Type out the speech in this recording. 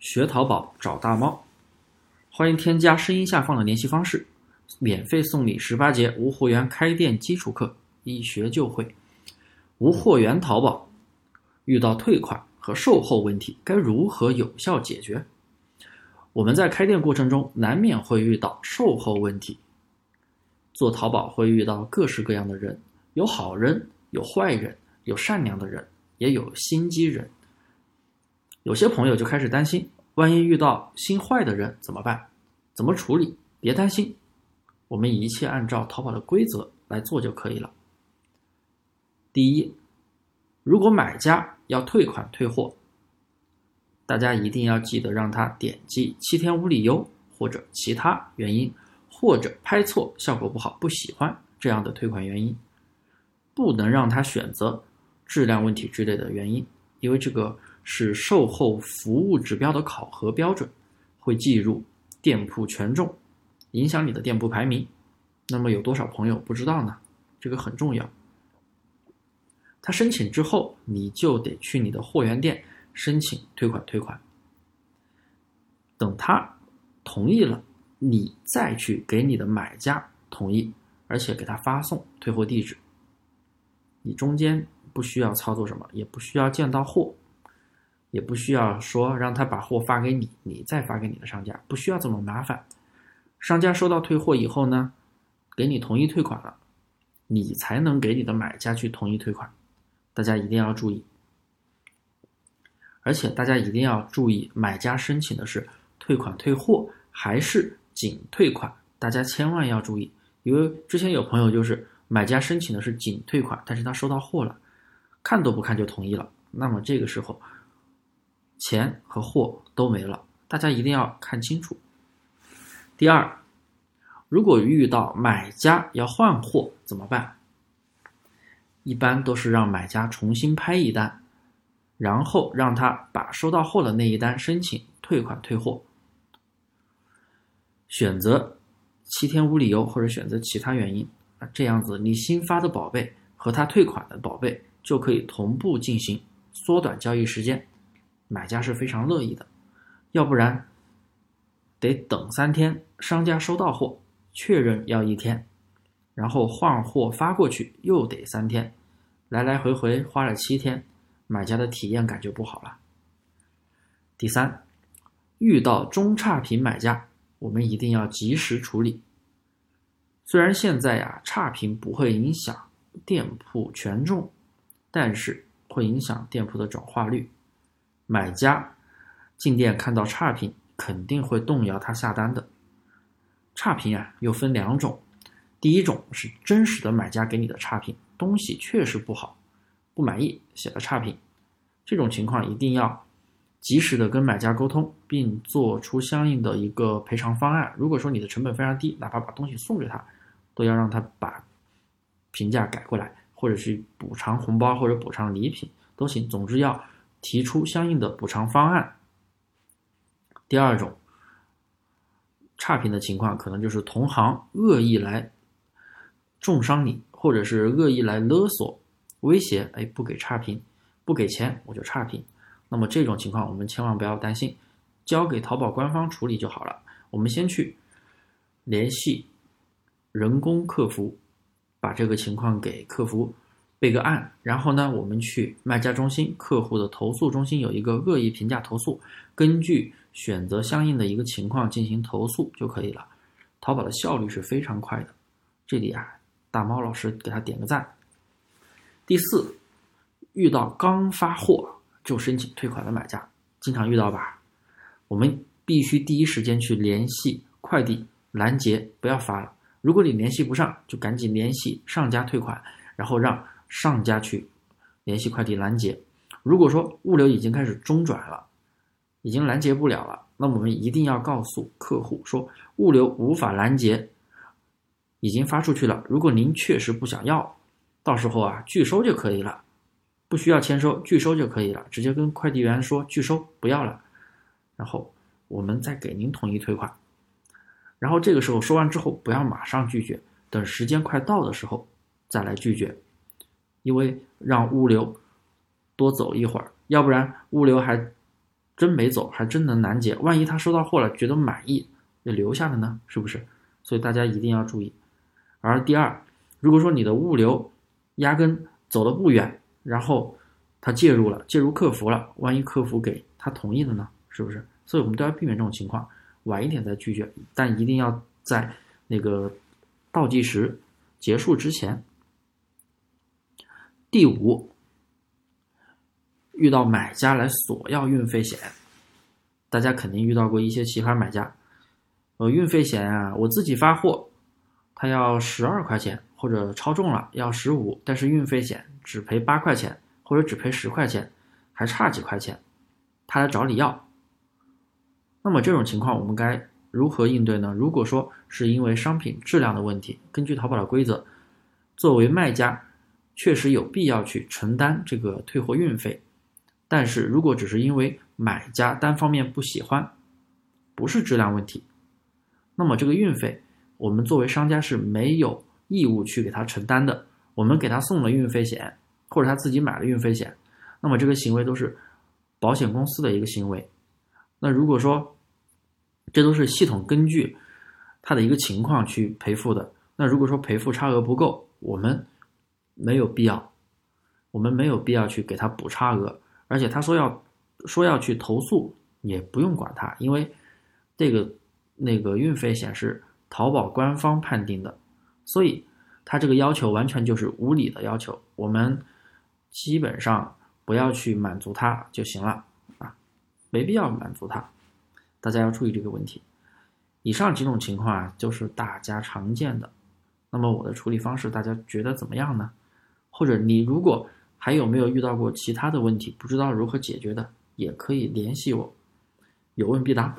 学淘宝找大猫，欢迎添加声音下方的联系方式，免费送你十八节无货源开店基础课，一学就会。无货源淘宝遇到退款和售后问题，该如何有效解决？我们在开店过程中难免会遇到售后问题，做淘宝会遇到各式各样的人，有好人，有坏人，有善良的人，也有心机人。有些朋友就开始担心，万一遇到心坏的人怎么办？怎么处理？别担心，我们一切按照淘宝的规则来做就可以了。第一，如果买家要退款退货，大家一定要记得让他点击七天无理由或者其他原因，或者拍错效果不好不喜欢这样的退款原因，不能让他选择质量问题之类的原因，因为这个。是售后服务指标的考核标准，会计入店铺权重，影响你的店铺排名。那么有多少朋友不知道呢？这个很重要。他申请之后，你就得去你的货源店申请退款退款。等他同意了，你再去给你的买家同意，而且给他发送退货地址。你中间不需要操作什么，也不需要见到货。也不需要说让他把货发给你，你再发给你的商家，不需要这么麻烦。商家收到退货以后呢，给你同意退款了，你才能给你的买家去同意退款。大家一定要注意，而且大家一定要注意，买家申请的是退款退货还是仅退款？大家千万要注意，因为之前有朋友就是买家申请的是仅退款，但是他收到货了，看都不看就同意了，那么这个时候。钱和货都没了，大家一定要看清楚。第二，如果遇到买家要换货怎么办？一般都是让买家重新拍一单，然后让他把收到货的那一单申请退款退货，选择七天无理由或者选择其他原因啊，这样子你新发的宝贝和他退款的宝贝就可以同步进行，缩短交易时间。买家是非常乐意的，要不然得等三天，商家收到货确认要一天，然后换货发过去又得三天，来来回回花了七天，买家的体验感就不好了。第三，遇到中差评买家，我们一定要及时处理。虽然现在呀差评不会影响店铺权重，但是会影响店铺的转化率。买家进店看到差评，肯定会动摇他下单的。差评啊，又分两种，第一种是真实的买家给你的差评，东西确实不好，不满意写了差评，这种情况一定要及时的跟买家沟通，并做出相应的一个赔偿方案。如果说你的成本非常低，哪怕把东西送给他，都要让他把评价改过来，或者是补偿红包或者补偿礼品都行，总之要。提出相应的补偿方案。第二种差评的情况，可能就是同行恶意来重伤你，或者是恶意来勒索、威胁，哎，不给差评，不给钱我就差评。那么这种情况，我们千万不要担心，交给淘宝官方处理就好了。我们先去联系人工客服，把这个情况给客服。备个案，然后呢，我们去卖家中心客户的投诉中心有一个恶意评价投诉，根据选择相应的一个情况进行投诉就可以了。淘宝的效率是非常快的，这里啊，大猫老师给他点个赞。第四，遇到刚发货就申请退款的买家，经常遇到吧？我们必须第一时间去联系快递拦截，不要发了。如果你联系不上，就赶紧联系上家退款，然后让。上家去联系快递拦截，如果说物流已经开始中转了，已经拦截不了了，那我们一定要告诉客户说物流无法拦截，已经发出去了。如果您确实不想要，到时候啊拒收就可以了，不需要签收，拒收就可以了，直接跟快递员说拒收不要了，然后我们再给您统一退款。然后这个时候说完之后，不要马上拒绝，等时间快到的时候再来拒绝。因为让物流多走一会儿，要不然物流还真没走，还真能拦截。万一他收到货了，觉得满意，也留下了呢，是不是？所以大家一定要注意。而第二，如果说你的物流压根走的不远，然后他介入了，介入客服了，万一客服给他同意了呢，是不是？所以我们都要避免这种情况，晚一点再拒绝，但一定要在那个倒计时结束之前。第五，遇到买家来索要运费险，大家肯定遇到过一些奇葩买家。呃，运费险啊，我自己发货，他要十二块钱，或者超重了要十五，但是运费险只赔八块钱，或者只赔十块钱，还差几块钱，他来找你要。那么这种情况我们该如何应对呢？如果说是因为商品质量的问题，根据淘宝的规则，作为卖家。确实有必要去承担这个退货运费，但是如果只是因为买家单方面不喜欢，不是质量问题，那么这个运费我们作为商家是没有义务去给他承担的。我们给他送了运费险，或者他自己买了运费险，那么这个行为都是保险公司的一个行为。那如果说这都是系统根据他的一个情况去赔付的，那如果说赔付差额不够，我们。没有必要，我们没有必要去给他补差额，而且他说要说要去投诉，也不用管他，因为这个那个运费险是淘宝官方判定的，所以他这个要求完全就是无理的要求，我们基本上不要去满足他就行了啊，没必要满足他，大家要注意这个问题。以上几种情况啊，就是大家常见的，那么我的处理方式，大家觉得怎么样呢？或者你如果还有没有遇到过其他的问题，不知道如何解决的，也可以联系我，有问必答。